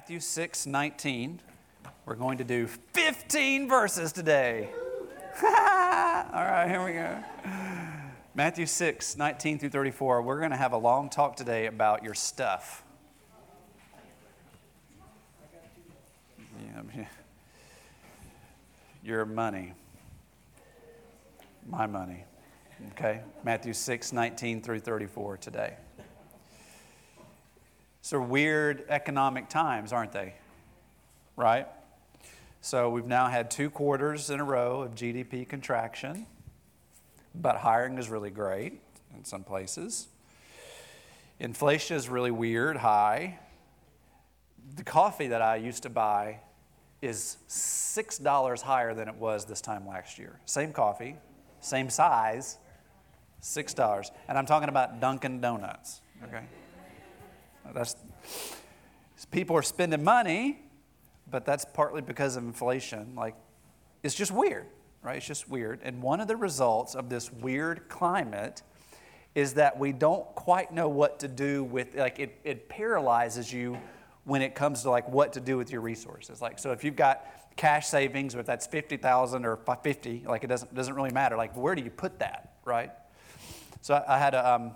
Matthew 6 19. We're going to do 15 verses today. All right, here we go. Matthew 6 19 through 34. We're going to have a long talk today about your stuff. Yeah, your money. My money. Okay? Matthew 6 19 through 34 today. So, weird economic times, aren't they? Right? So, we've now had two quarters in a row of GDP contraction, but hiring is really great in some places. Inflation is really weird, high. The coffee that I used to buy is $6 higher than it was this time last year. Same coffee, same size, $6. And I'm talking about Dunkin' Donuts, okay? That's, people are spending money, but that's partly because of inflation. Like, it's just weird, right? It's just weird. And one of the results of this weird climate is that we don't quite know what to do with, like, it, it paralyzes you when it comes to like what to do with your resources. Like, so if you've got cash savings, or if that's 50,000 or 50, like it doesn't, doesn't really matter. Like, where do you put that, right? So I, I had a, um,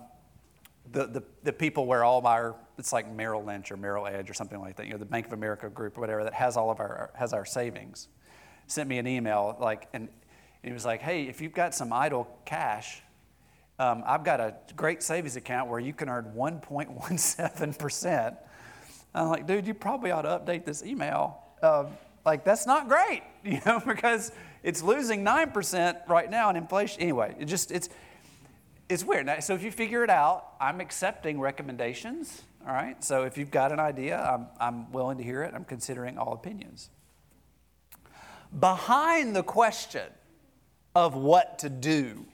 the, the, the people where all our it's like Merrill Lynch or Merrill Edge or something like that, you know, the Bank of America group or whatever that has all of our has our savings, sent me an email like, and he was like, hey, if you've got some idle cash, um, I've got a great savings account where you can earn 1.17 percent. I'm like, dude, you probably ought to update this email. Uh, like that's not great, you know, because it's losing nine percent right now in inflation. Anyway, it just it's it's weird. Now, so if you figure it out, I'm accepting recommendations. All right. So if you've got an idea, I'm, I'm willing to hear it. I'm considering all opinions. Behind the question of what to do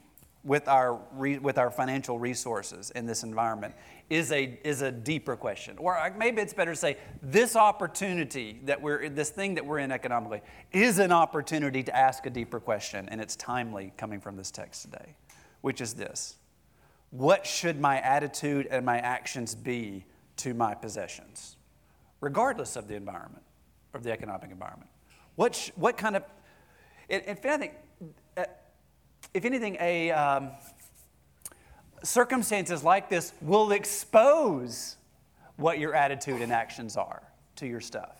with our, re, with our financial resources in this environment is a, is a deeper question. Or uh, maybe it's better to say this opportunity that we're, this thing that we're in economically is an opportunity to ask a deeper question, and it's timely coming from this text today, which is this what should my attitude and my actions be to my possessions, regardless of the environment, of the economic environment? What, sh- what kind of, if anything, uh, if anything, a um, circumstances like this will expose what your attitude and actions are to your stuff.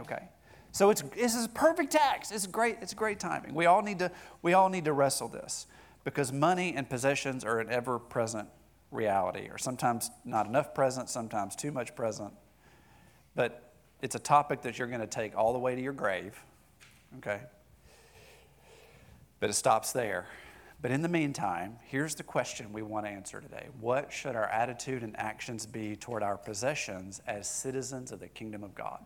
Okay, so it's this is perfect text. It's great. It's great timing. We all need to we all need to wrestle this because money and possessions are an ever present reality, or sometimes not enough present, sometimes too much present. But it's a topic that you're going to take all the way to your grave, okay? But it stops there. But in the meantime, here's the question we want to answer today What should our attitude and actions be toward our possessions as citizens of the kingdom of God?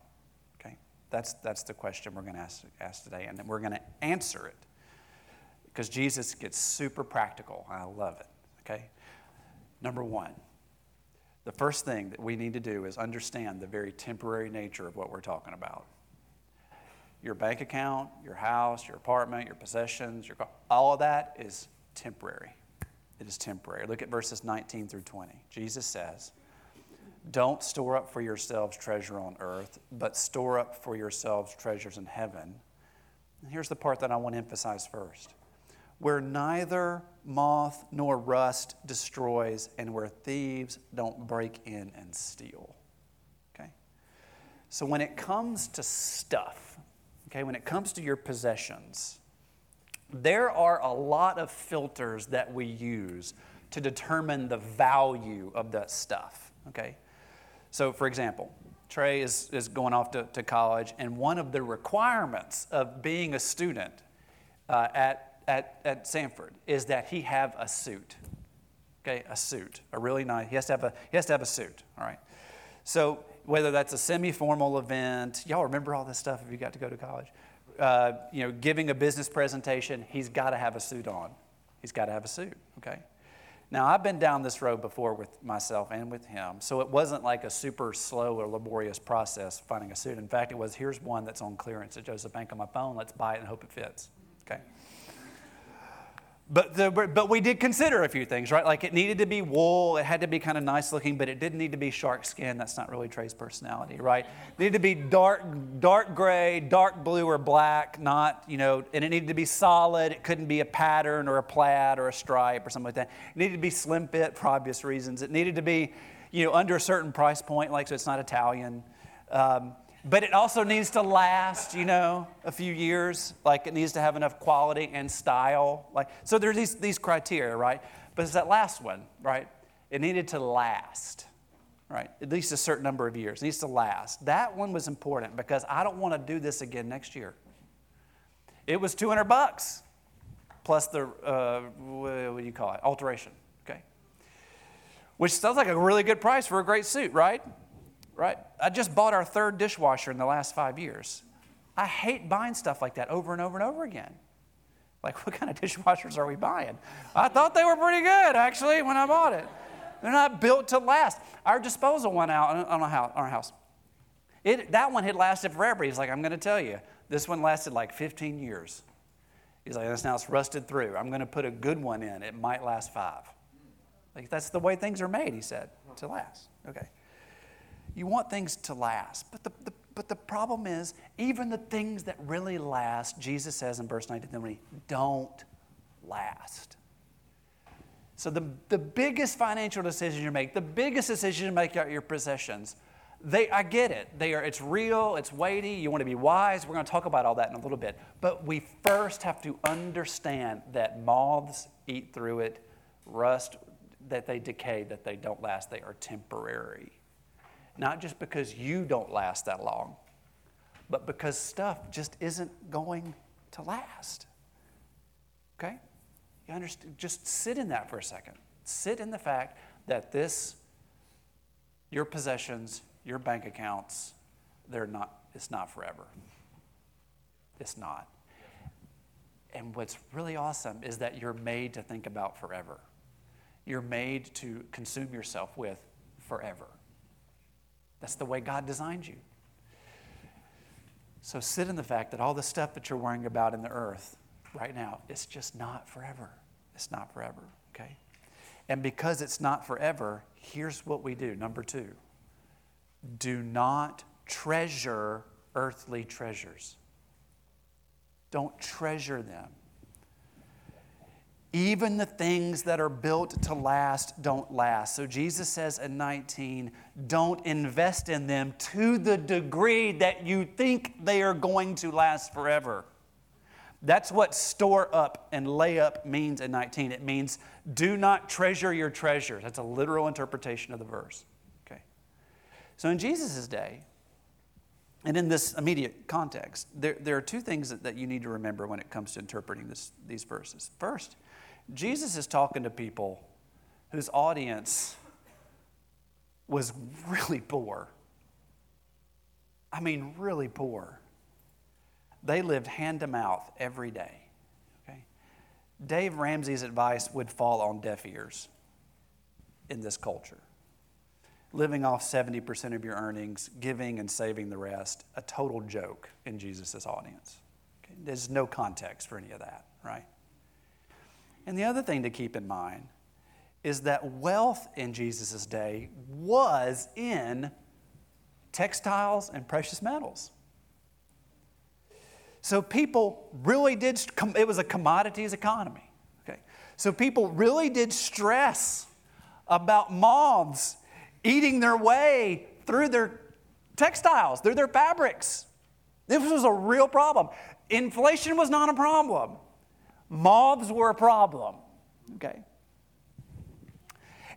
Okay? That's, that's the question we're going to ask, ask today, and we're going to answer it because Jesus gets super practical. I love it. Okay? Number one, the first thing that we need to do is understand the very temporary nature of what we're talking about. Your bank account, your house, your apartment, your possessions, your all of that is temporary. It is temporary. Look at verses 19 through 20. Jesus says, Don't store up for yourselves treasure on earth, but store up for yourselves treasures in heaven. And here's the part that I want to emphasize first where neither moth nor rust destroys and where thieves don't break in and steal. Okay? So when it comes to stuff, okay, when it comes to your possessions, there are a lot of filters that we use to determine the value of that stuff. Okay? So, for example, Trey is, is going off to, to college, and one of the requirements of being a student uh, at at, at Samford is that he have a suit. Okay, a suit, a really nice. He has to have a he has to have a suit. All right. So whether that's a semi-formal event, y'all remember all this stuff if you got to go to college. Uh, you know, giving a business presentation, he's got to have a suit on. He's got to have a suit. Okay. Now I've been down this road before with myself and with him, so it wasn't like a super slow or laborious process finding a suit. In fact, it was here's one that's on clearance at Joseph Bank on my phone. Let's buy it and hope it fits. Okay. But, the, but we did consider a few things, right? Like it needed to be wool, it had to be kind of nice looking, but it didn't need to be shark skin. That's not really Trey's personality, right? It needed to be dark, dark gray, dark blue, or black, not, you know, and it needed to be solid. It couldn't be a pattern or a plaid or a stripe or something like that. It needed to be slim fit for obvious reasons. It needed to be, you know, under a certain price point, like so it's not Italian. Um, but it also needs to last, you know, a few years. Like it needs to have enough quality and style. Like so, there's these these criteria, right? But it's that last one, right? It needed to last, right? At least a certain number of years. It needs to last. That one was important because I don't want to do this again next year. It was 200 bucks plus the uh, what do you call it? Alteration, okay? Which sounds like a really good price for a great suit, right? Right? I just bought our third dishwasher in the last five years. I hate buying stuff like that over and over and over again. Like, what kind of dishwashers are we buying? I thought they were pretty good, actually, when I bought it. They're not built to last. Our disposal went out on our house. It, that one had lasted forever. He's like, I'm going to tell you, this one lasted like 15 years. He's like, this now it's rusted through. I'm going to put a good one in. It might last five. Like, that's the way things are made, he said, to last. Okay. You want things to last. But the, the, but the problem is, even the things that really last, Jesus says in verse 19, don't last. So, the, the biggest financial decision you make, the biggest decision you make out your possessions, they, I get it. They are, it's real, it's weighty, you want to be wise. We're going to talk about all that in a little bit. But we first have to understand that moths eat through it, rust, that they decay, that they don't last, they are temporary. Not just because you don't last that long, but because stuff just isn't going to last. Okay? You understand? Just sit in that for a second. Sit in the fact that this, your possessions, your bank accounts, they're not, it's not forever. It's not. And what's really awesome is that you're made to think about forever. You're made to consume yourself with forever. That's the way God designed you. So sit in the fact that all the stuff that you're worrying about in the earth right now, it's just not forever. It's not forever, okay? And because it's not forever, here's what we do. Number two do not treasure earthly treasures. Don't treasure them. Even the things that are built to last don't last. So Jesus says in 19, don't invest in them to the degree that you think they are going to last forever. That's what store up and lay up means in 19. It means do not treasure your treasures. That's a literal interpretation of the verse. Okay. So in Jesus' day, and in this immediate context, there, there are two things that, that you need to remember when it comes to interpreting this, these verses. First, Jesus is talking to people whose audience was really poor. I mean, really poor. They lived hand to mouth every day. Okay? Dave Ramsey's advice would fall on deaf ears in this culture. Living off 70% of your earnings, giving and saving the rest, a total joke in Jesus' audience. Okay? There's no context for any of that, right? And the other thing to keep in mind is that wealth in Jesus' day was in textiles and precious metals. So people really did, it was a commodities economy. Okay? So people really did stress about moths eating their way through their textiles, through their fabrics. This was a real problem. Inflation was not a problem. Moths were a problem, okay?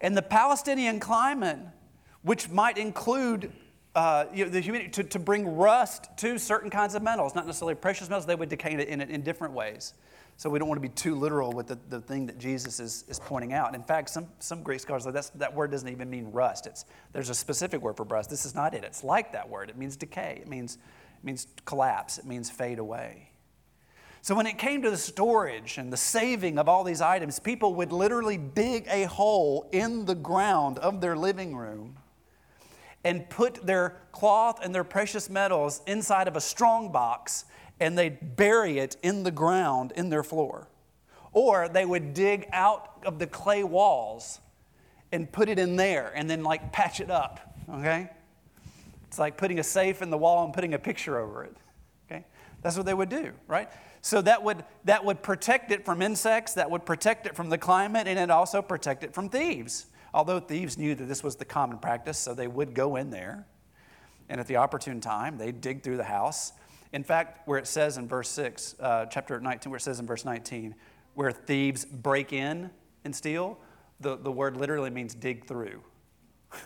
And the Palestinian climate, which might include uh, you know, the humidity to, to bring rust to certain kinds of metals, not necessarily precious metals, they would decay in, in, in different ways. So we don't want to be too literal with the, the thing that Jesus is, is pointing out. In fact, some, some Greek scholars say that's, that word doesn't even mean rust. It's, there's a specific word for rust. This is not it. It's like that word. It means decay. It means, it means collapse. It means fade away. So, when it came to the storage and the saving of all these items, people would literally dig a hole in the ground of their living room and put their cloth and their precious metals inside of a strong box and they'd bury it in the ground in their floor. Or they would dig out of the clay walls and put it in there and then like patch it up, okay? It's like putting a safe in the wall and putting a picture over it, okay? That's what they would do, right? So that would, that would protect it from insects, that would protect it from the climate, and it also protect it from thieves. Although thieves knew that this was the common practice, so they would go in there, and at the opportune time, they'd dig through the house. In fact, where it says in verse 6, uh, chapter 19, where it says in verse 19, where thieves break in and steal, the, the word literally means dig through.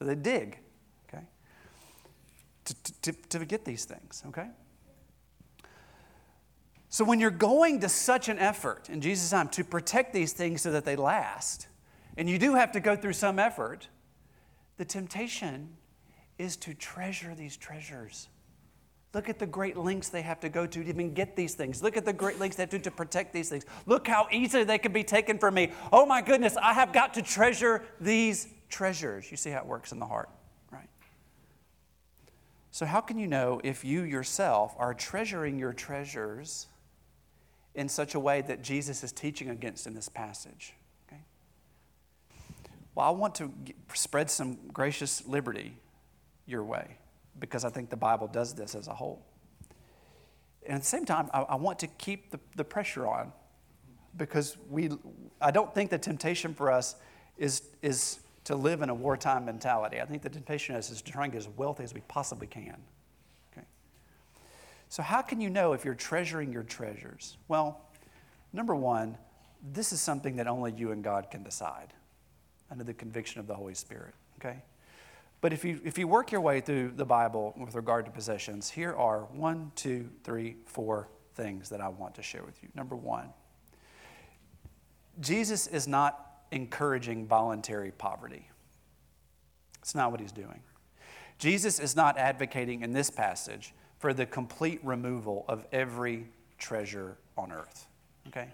they dig, okay, to, to, to get these things, okay? So when you're going to such an effort in Jesus' time to protect these things so that they last, and you do have to go through some effort, the temptation is to treasure these treasures. Look at the great lengths they have to go to to even get these things. Look at the great lengths they have to do to protect these things. Look how easily they can be taken from me. Oh my goodness, I have got to treasure these treasures. You see how it works in the heart, right? So, how can you know if you yourself are treasuring your treasures in such a way that Jesus is teaching against in this passage? Okay? Well, I want to spread some gracious liberty your way because I think the Bible does this as a whole. And at the same time, I, I want to keep the, the pressure on because we, I don't think the temptation for us is, is to live in a wartime mentality. I think the temptation is, is to try and get as wealthy as we possibly can. So, how can you know if you're treasuring your treasures? Well, number one, this is something that only you and God can decide under the conviction of the Holy Spirit. Okay? But if you, if you work your way through the Bible with regard to possessions, here are one, two, three, four things that I want to share with you. Number one, Jesus is not encouraging voluntary poverty. It's not what he's doing. Jesus is not advocating in this passage for the complete removal of every treasure on earth. Okay?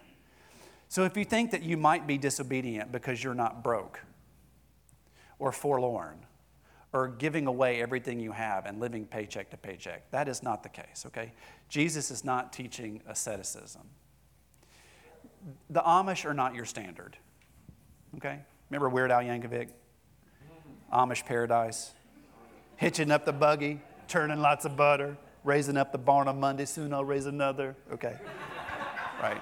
So if you think that you might be disobedient because you're not broke or forlorn, or giving away everything you have and living paycheck to paycheck. That is not the case, okay? Jesus is not teaching asceticism. The Amish are not your standard, okay? Remember Weird Al Yankovic? Amish paradise. Hitching up the buggy, turning lots of butter, raising up the barn on Monday, soon I'll raise another. Okay, right.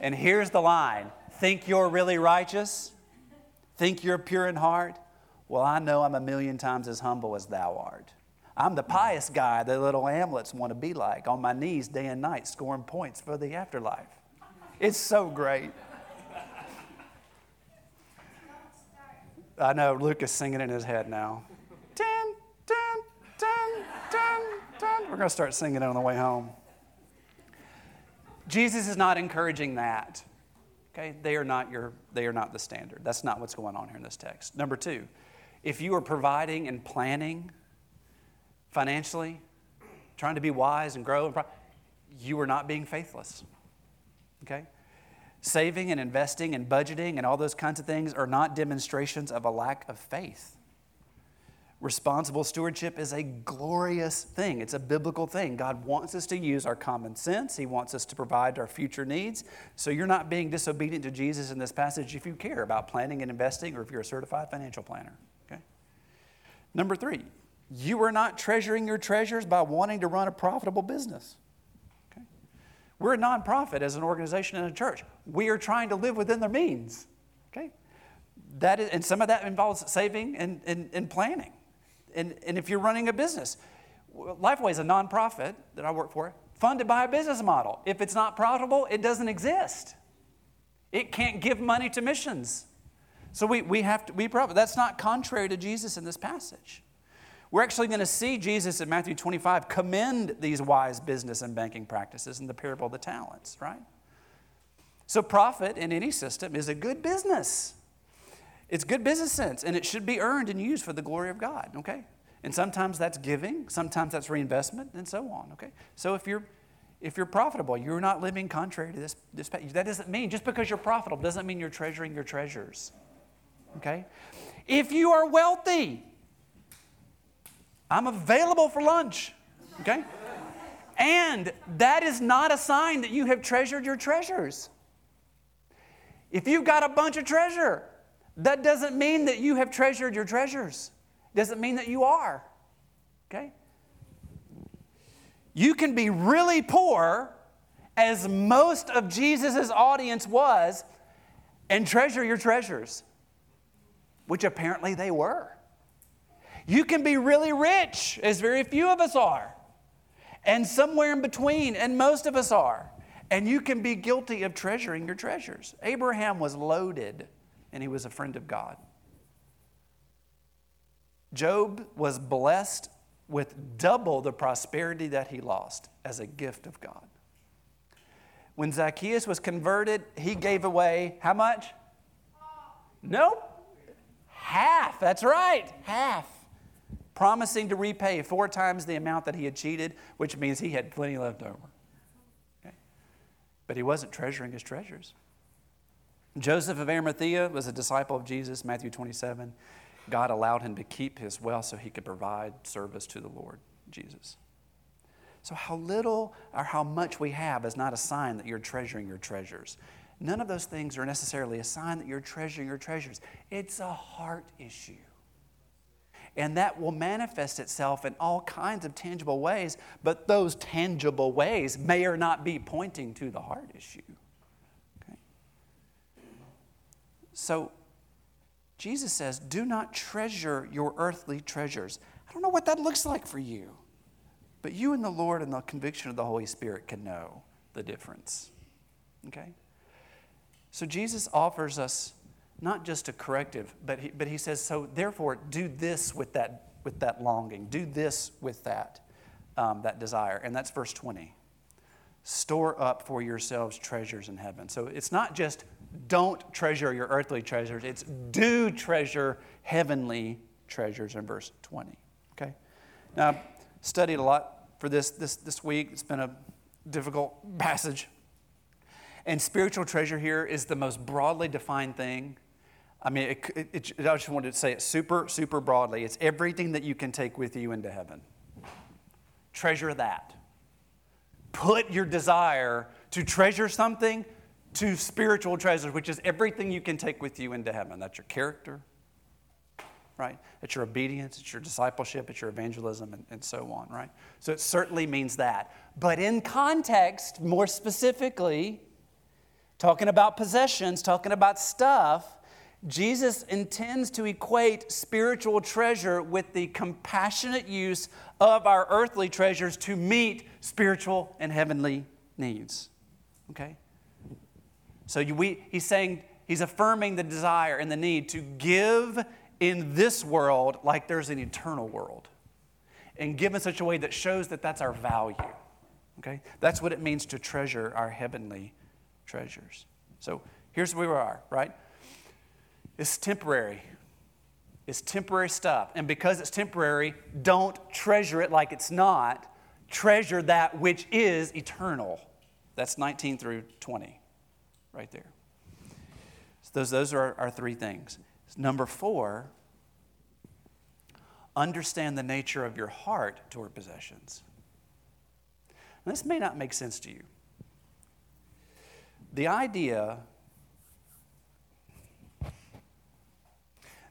And here's the line think you're really righteous? Think you're pure in heart? Well, I know I'm a million times as humble as thou art. I'm the pious guy the little Amlettes want to be like, on my knees day and night, scoring points for the afterlife. It's so great. I know Luke is singing in his head now. Ten. We're going to start singing it on the way home. Jesus is not encouraging that. Okay, they are not your, they are not the standard. That's not what's going on here in this text. Number two, if you are providing and planning financially, trying to be wise and grow, you are not being faithless. Okay? Saving and investing and budgeting and all those kinds of things are not demonstrations of a lack of faith. Responsible stewardship is a glorious thing. It's a biblical thing. God wants us to use our common sense. He wants us to provide our future needs. So you're not being disobedient to Jesus in this passage if you care about planning and investing or if you're a certified financial planner. Okay? Number three, you are not treasuring your treasures by wanting to run a profitable business. Okay? We're a nonprofit as an organization and a church. We are trying to live within their means. Okay? That is, and some of that involves saving and, and, and planning. And, and if you're running a business, Lifeway is a nonprofit that I work for, funded by a business model. If it's not profitable, it doesn't exist. It can't give money to missions. So we, we have to be profitable. That's not contrary to Jesus in this passage. We're actually going to see Jesus in Matthew 25 commend these wise business and banking practices in the parable of the talents, right? So, profit in any system is a good business. It's good business sense, and it should be earned and used for the glory of God, okay? And sometimes that's giving, sometimes that's reinvestment, and so on, okay? So, if you're if you're profitable, you're not living contrary to this, this. That doesn't mean, just because you're profitable, doesn't mean you're treasuring your treasures. Okay? If you are wealthy, I'm available for lunch. Okay? And that is not a sign that you have treasured your treasures. If you've got a bunch of treasure, that doesn't mean that you have treasured your treasures. Doesn't mean that you are. Okay? You can be really poor, as most of Jesus' audience was, and treasure your treasures, which apparently they were. You can be really rich, as very few of us are, and somewhere in between, and most of us are. And you can be guilty of treasuring your treasures. Abraham was loaded, and he was a friend of God. Job was blessed with double the prosperity that he lost as a gift of God. When Zacchaeus was converted, he gave away how much? Nope. Half. That's right. Half. Promising to repay four times the amount that he had cheated, which means he had plenty left over. Okay. But he wasn't treasuring his treasures. Joseph of Arimathea was a disciple of Jesus, Matthew 27. God allowed him to keep his wealth so he could provide service to the Lord Jesus. So, how little or how much we have is not a sign that you're treasuring your treasures. None of those things are necessarily a sign that you're treasuring your treasures. It's a heart issue. And that will manifest itself in all kinds of tangible ways, but those tangible ways may or not be pointing to the heart issue. Okay? So, Jesus says, Do not treasure your earthly treasures. I don't know what that looks like for you, but you and the Lord and the conviction of the Holy Spirit can know the difference. Okay? So Jesus offers us not just a corrective, but he, but he says, so therefore, do this with that, with that longing, do this with that, um, that desire. And that's verse 20. Store up for yourselves treasures in heaven. So it's not just don't treasure your earthly treasures, it's do treasure heavenly treasures in verse 20. Okay? Now, I've studied a lot for this this, this week. It's been a difficult passage. And spiritual treasure here is the most broadly defined thing. I mean, it, it, it, I just wanted to say it super, super broadly. It's everything that you can take with you into heaven. Treasure that. Put your desire to treasure something to spiritual treasures, which is everything you can take with you into heaven. That's your character, right? It's your obedience, it's your discipleship, it's your evangelism, and, and so on, right? So it certainly means that. But in context, more specifically, talking about possessions, talking about stuff, Jesus intends to equate spiritual treasure with the compassionate use of our earthly treasures to meet spiritual and heavenly needs. Okay? So we, he's saying, he's affirming the desire and the need to give in this world like there's an eternal world. And give in such a way that shows that that's our value. Okay? That's what it means to treasure our heavenly treasures. So here's where we are, right? It's temporary. It's temporary stuff. And because it's temporary, don't treasure it like it's not. Treasure that which is eternal. That's 19 through 20 right there. So those, those are our three things. Number four, understand the nature of your heart toward possessions. Now, this may not make sense to you. The idea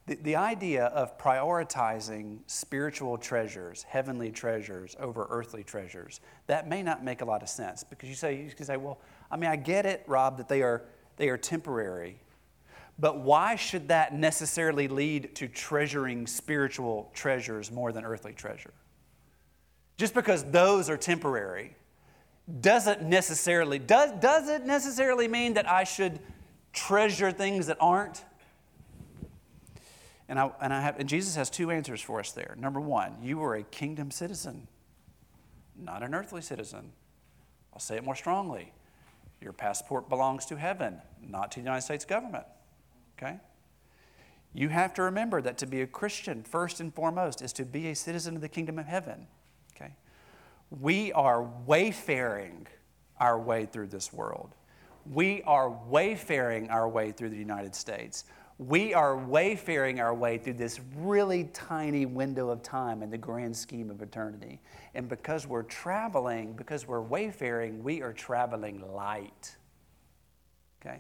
The, the idea of prioritizing spiritual treasures, heavenly treasures, over earthly treasures, that may not make a lot of sense because you say, you can say, well, I mean, I get it, Rob, that they are, they are temporary. But why should that necessarily lead to treasuring spiritual treasures more than earthly treasure? Just because those are temporary doesn't necessarily does, does it necessarily mean that I should treasure things that aren't? And, I, and, I have, and Jesus has two answers for us there. Number one, you are a kingdom citizen, not an earthly citizen. I'll say it more strongly. Your passport belongs to heaven, not to the United States government. Okay? You have to remember that to be a Christian, first and foremost, is to be a citizen of the kingdom of heaven. Okay? We are wayfaring our way through this world. We are wayfaring our way through the United States. We are wayfaring our way through this really tiny window of time in the grand scheme of eternity. And because we're traveling, because we're wayfaring, we are traveling light. Okay?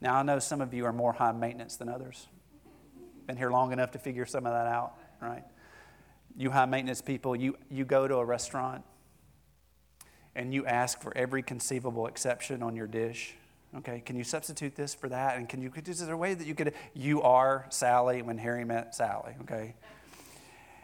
Now, I know some of you are more high maintenance than others. Been here long enough to figure some of that out, right? You high maintenance people, you, you go to a restaurant and you ask for every conceivable exception on your dish Okay, can you substitute this for that? And can you, is there a way that you could, you are Sally when Harry met Sally, okay?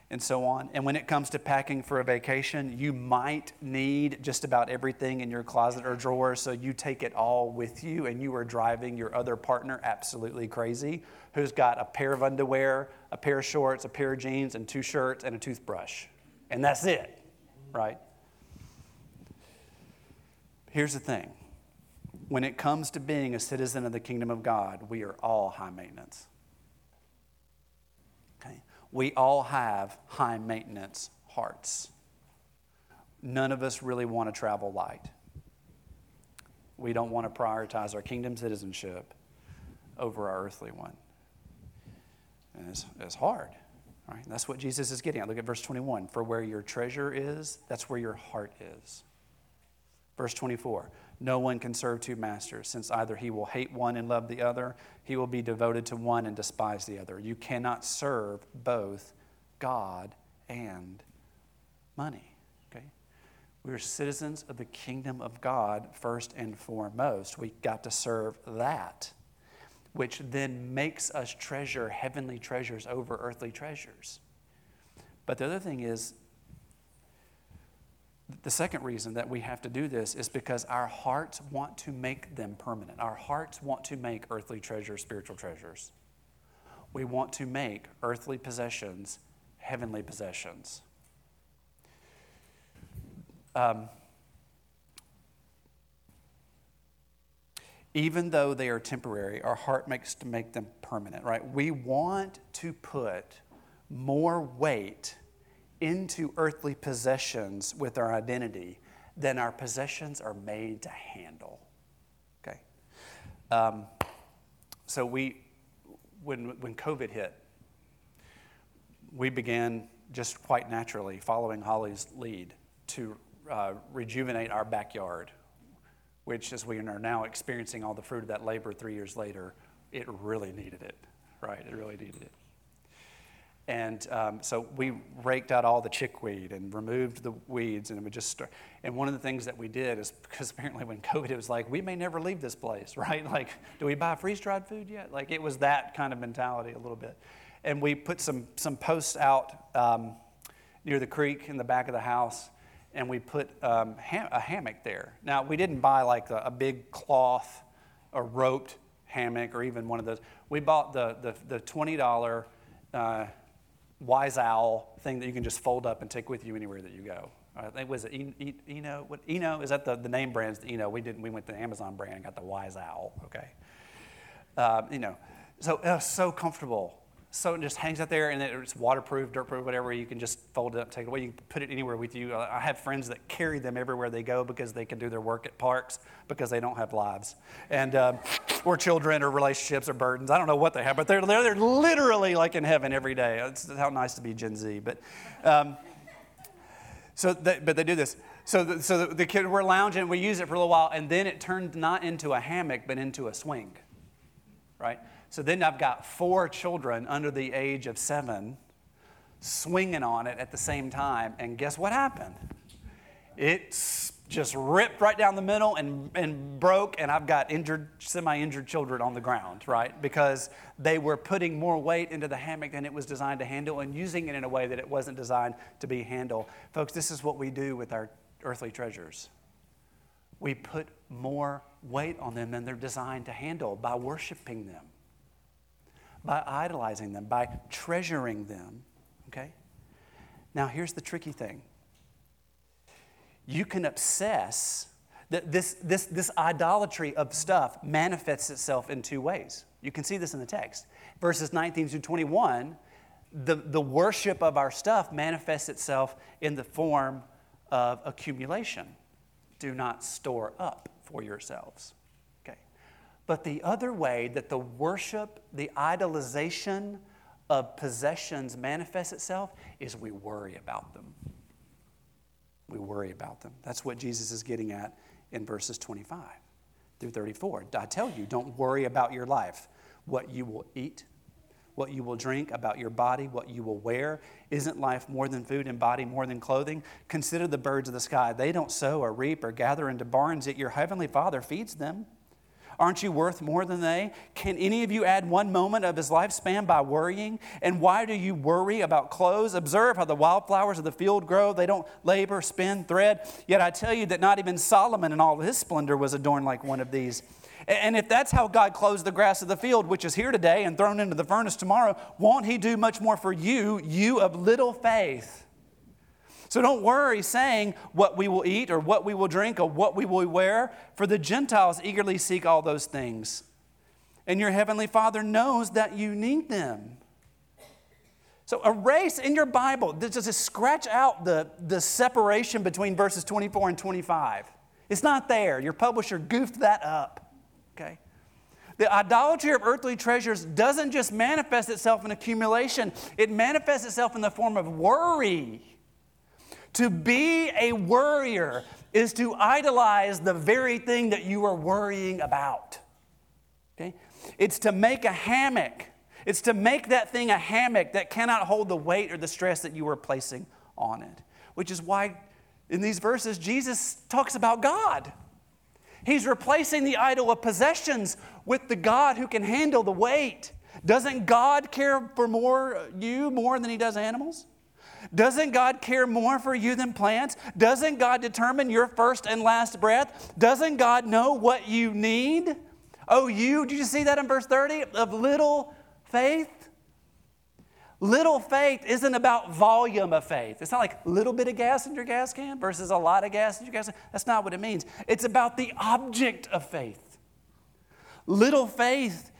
And so on. And when it comes to packing for a vacation, you might need just about everything in your closet or drawer, so you take it all with you, and you are driving your other partner absolutely crazy, who's got a pair of underwear, a pair of shorts, a pair of jeans, and two shirts, and a toothbrush. And that's it, right? Here's the thing when it comes to being a citizen of the kingdom of God, we are all high maintenance. Okay? We all have high maintenance hearts. None of us really want to travel light. We don't want to prioritize our kingdom citizenship over our earthly one. And it's, it's hard. Right? That's what Jesus is getting at. Look at verse 21. For where your treasure is, that's where your heart is. Verse 24. No one can serve two masters, since either he will hate one and love the other, he will be devoted to one and despise the other. You cannot serve both God and money. Okay? We're citizens of the kingdom of God first and foremost. We got to serve that, which then makes us treasure heavenly treasures over earthly treasures. But the other thing is, the second reason that we have to do this is because our hearts want to make them permanent. Our hearts want to make earthly treasures spiritual treasures. We want to make earthly possessions heavenly possessions. Um, even though they are temporary, our heart makes to make them permanent, right? We want to put more weight into earthly possessions with our identity than our possessions are made to handle. Okay? Um, so we, when, when COVID hit, we began just quite naturally, following Holly's lead, to uh, rejuvenate our backyard, which, as we are now experiencing all the fruit of that labor three years later, it really needed it, right? It really needed it. And um, so we raked out all the chickweed and removed the weeds, and would just start. And one of the things that we did is because apparently when COVID, it was like we may never leave this place, right? Like, do we buy freeze dried food yet? Like it was that kind of mentality a little bit. And we put some some posts out um, near the creek in the back of the house, and we put um, ham- a hammock there. Now we didn't buy like a, a big cloth a roped hammock or even one of those. We bought the the, the twenty dollar. Uh, wise owl thing that you can just fold up and take with you anywhere that you go. I think was it Eno? What Eno is that the, the name brands? Eno. We didn't. We went to the Amazon brand and got the Wise Owl. Okay. Um, you know, so uh, so comfortable. So it just hangs out there and it's waterproof, dirtproof, whatever. You can just fold it up, take it away. You can put it anywhere with you. I have friends that carry them everywhere they go because they can do their work at parks because they don't have lives, and um, or children or relationships or burdens. I don't know what they have, but they're they're, they're literally like in heaven every day. It's how nice to be Gen Z, but. Um, so, they, but they do this. So, the, so the, the kid, we're lounging, we use it for a little while, and then it turned not into a hammock, but into a swing, right? So then I've got four children under the age of seven swinging on it at the same time. And guess what happened? It's just ripped right down the middle and, and broke, and I've got injured, semi injured children on the ground, right? Because they were putting more weight into the hammock than it was designed to handle and using it in a way that it wasn't designed to be handled. Folks, this is what we do with our earthly treasures. We put more weight on them than they're designed to handle by worshiping them by idolizing them, by treasuring them. Okay? Now, here's the tricky thing you can obsess. This, this, this idolatry of stuff manifests itself in two ways. You can see this in the text. Verses 19 through 21, the, the worship of our stuff manifests itself in the form of accumulation. Do not store up for yourselves. But the other way that the worship, the idolization of possessions manifests itself is we worry about them. We worry about them. That's what Jesus is getting at in verses 25 through 34. I tell you, don't worry about your life, what you will eat, what you will drink, about your body, what you will wear. Isn't life more than food and body more than clothing? Consider the birds of the sky. They don't sow or reap or gather into barns, yet your heavenly Father feeds them. Aren't you worth more than they? Can any of you add one moment of his lifespan by worrying? And why do you worry about clothes? Observe how the wildflowers of the field grow. They don't labor, spin, thread. Yet I tell you that not even Solomon in all his splendor was adorned like one of these. And if that's how God clothes the grass of the field, which is here today and thrown into the furnace tomorrow, won't He do much more for you, you of little faith? So don't worry saying what we will eat or what we will drink or what we will wear, for the Gentiles eagerly seek all those things. And your heavenly Father knows that you need them. So erase in your Bible, just scratch out the, the separation between verses 24 and 25. It's not there. Your publisher goofed that up. Okay? The idolatry of earthly treasures doesn't just manifest itself in accumulation, it manifests itself in the form of worry. To be a worrier is to idolize the very thing that you are worrying about. Okay? It's to make a hammock. It's to make that thing a hammock that cannot hold the weight or the stress that you are placing on it. Which is why in these verses, Jesus talks about God. He's replacing the idol of possessions with the God who can handle the weight. Doesn't God care for more you more than he does animals? Doesn't God care more for you than plants? Doesn't God determine your first and last breath? Doesn't God know what you need? Oh, you, did you see that in verse 30? Of little faith? Little faith isn't about volume of faith. It's not like a little bit of gas in your gas can versus a lot of gas in your gas can. That's not what it means. It's about the object of faith. Little faith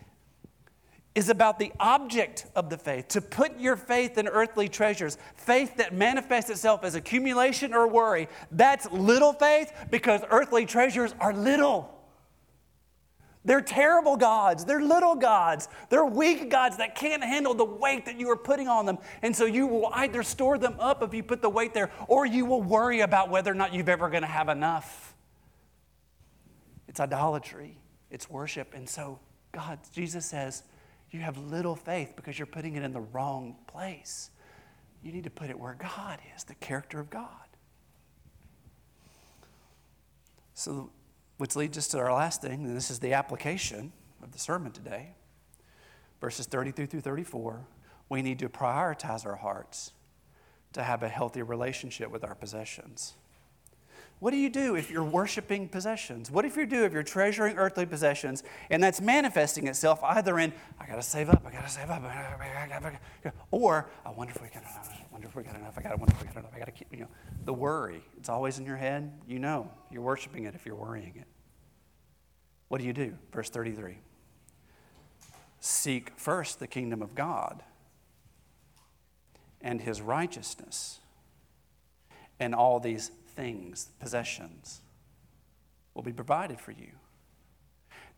is about the object of the faith, to put your faith in earthly treasures, faith that manifests itself as accumulation or worry. That's little faith because earthly treasures are little. They're terrible gods. They're little gods. They're weak gods that can't handle the weight that you are putting on them. And so you will either store them up if you put the weight there, or you will worry about whether or not you've ever going to have enough. It's idolatry, it's worship. And so God, Jesus says, you have little faith because you're putting it in the wrong place. You need to put it where God is, the character of God. So, which leads us to our last thing, and this is the application of the sermon today. Verses 33 through 34. We need to prioritize our hearts to have a healthy relationship with our possessions. What do you do if you're worshiping possessions? What if you do if you're treasuring earthly possessions and that's manifesting itself either in, I gotta save up, I gotta save up, or I wonder if we got enough, I wonder if we got enough, I gotta wonder if we got enough, I gotta keep, you know, the worry. It's always in your head. You know, you're worshiping it if you're worrying it. What do you do? Verse 33 Seek first the kingdom of God and his righteousness, and all these things, possessions, will be provided for you.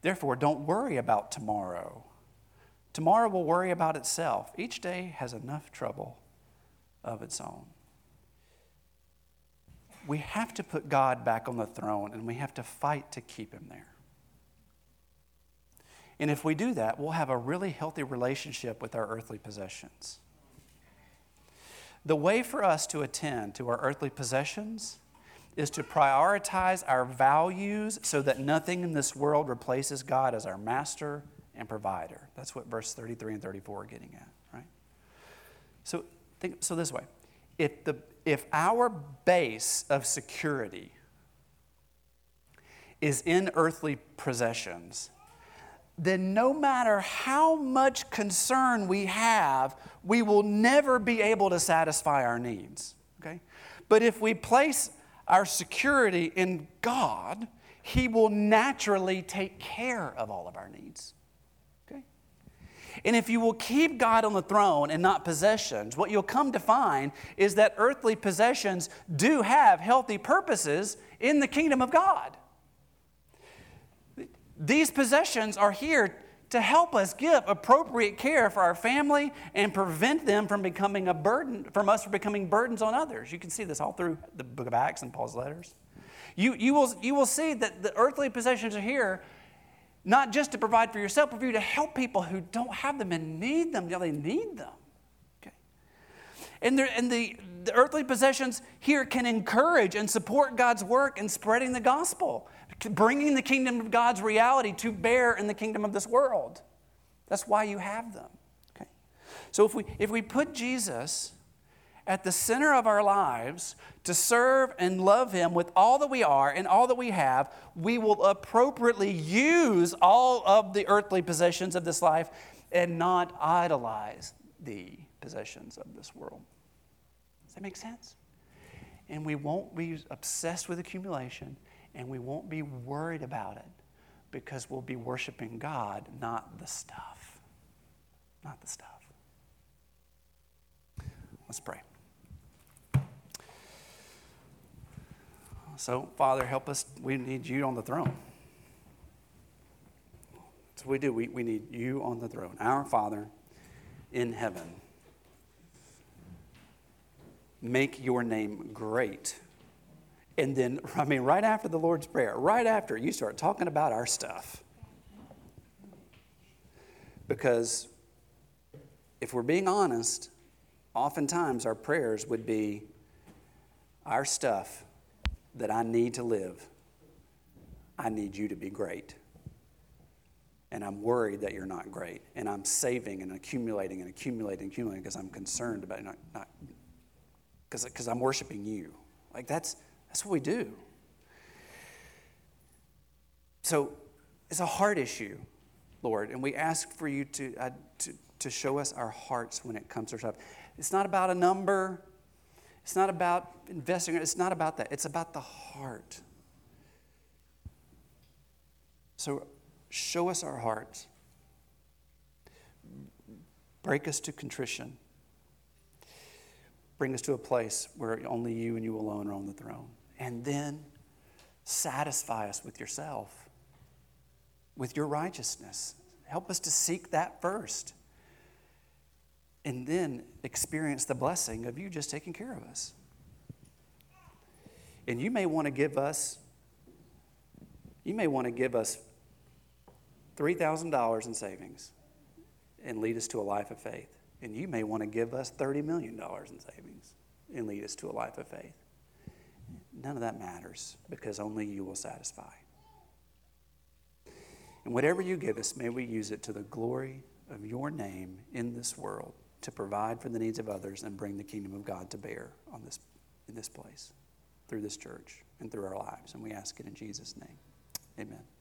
Therefore, don't worry about tomorrow. Tomorrow will worry about itself. Each day has enough trouble of its own. We have to put God back on the throne and we have to fight to keep him there. And if we do that, we'll have a really healthy relationship with our earthly possessions. The way for us to attend to our earthly possessions is to prioritize our values so that nothing in this world replaces God as our master and provider. That's what verse 33 and 34 are getting at, right? So think so this way. If the if our base of security is in earthly possessions, then no matter how much concern we have, we will never be able to satisfy our needs. Okay? But if we place our security in God, He will naturally take care of all of our needs. Okay? And if you will keep God on the throne and not possessions, what you'll come to find is that earthly possessions do have healthy purposes in the kingdom of God. these possessions are here to help us give appropriate care for our family and prevent them from becoming a burden, from us from becoming burdens on others. You can see this all through the book of Acts and Paul's letters. You, you, will, you will see that the earthly possessions are here not just to provide for yourself, but for you to help people who don't have them and need them. Yeah, they need them. Okay. And, there, and the, the earthly possessions here can encourage and support God's work in spreading the gospel bringing the kingdom of God's reality to bear in the kingdom of this world. That's why you have them. Okay? So if we, if we put Jesus at the center of our lives to serve and love Him with all that we are and all that we have, we will appropriately use all of the earthly possessions of this life and not idolize the possessions of this world. Does that make sense? And we won't be obsessed with accumulation and we won't be worried about it because we'll be worshiping God, not the stuff. Not the stuff. Let's pray. So, Father, help us. We need you on the throne. So we do. We, we need you on the throne. Our Father in heaven, make your name great and then, I mean, right after the Lord's Prayer, right after, you start talking about our stuff. Because if we're being honest, oftentimes our prayers would be our stuff that I need to live. I need you to be great. And I'm worried that you're not great. And I'm saving and accumulating and accumulating and accumulating because I'm concerned about not, not because I'm worshiping you. Like that's that's what we do. So it's a heart issue, Lord, and we ask for you to, uh, to, to show us our hearts when it comes to stuff. It's not about a number, it's not about investing, it's not about that. It's about the heart. So show us our hearts. Break us to contrition. Bring us to a place where only you and you alone are on the throne and then satisfy us with yourself, with your righteousness. Help us to seek that first. And then experience the blessing of you just taking care of us. And you may want to give us, you may want to give us $3,000 in savings and lead us to a life of faith. And you may want to give us $30 million in savings and lead us to a life of faith. None of that matters because only you will satisfy. And whatever you give us, may we use it to the glory of your name in this world to provide for the needs of others and bring the kingdom of God to bear on this, in this place through this church and through our lives. And we ask it in Jesus' name. Amen.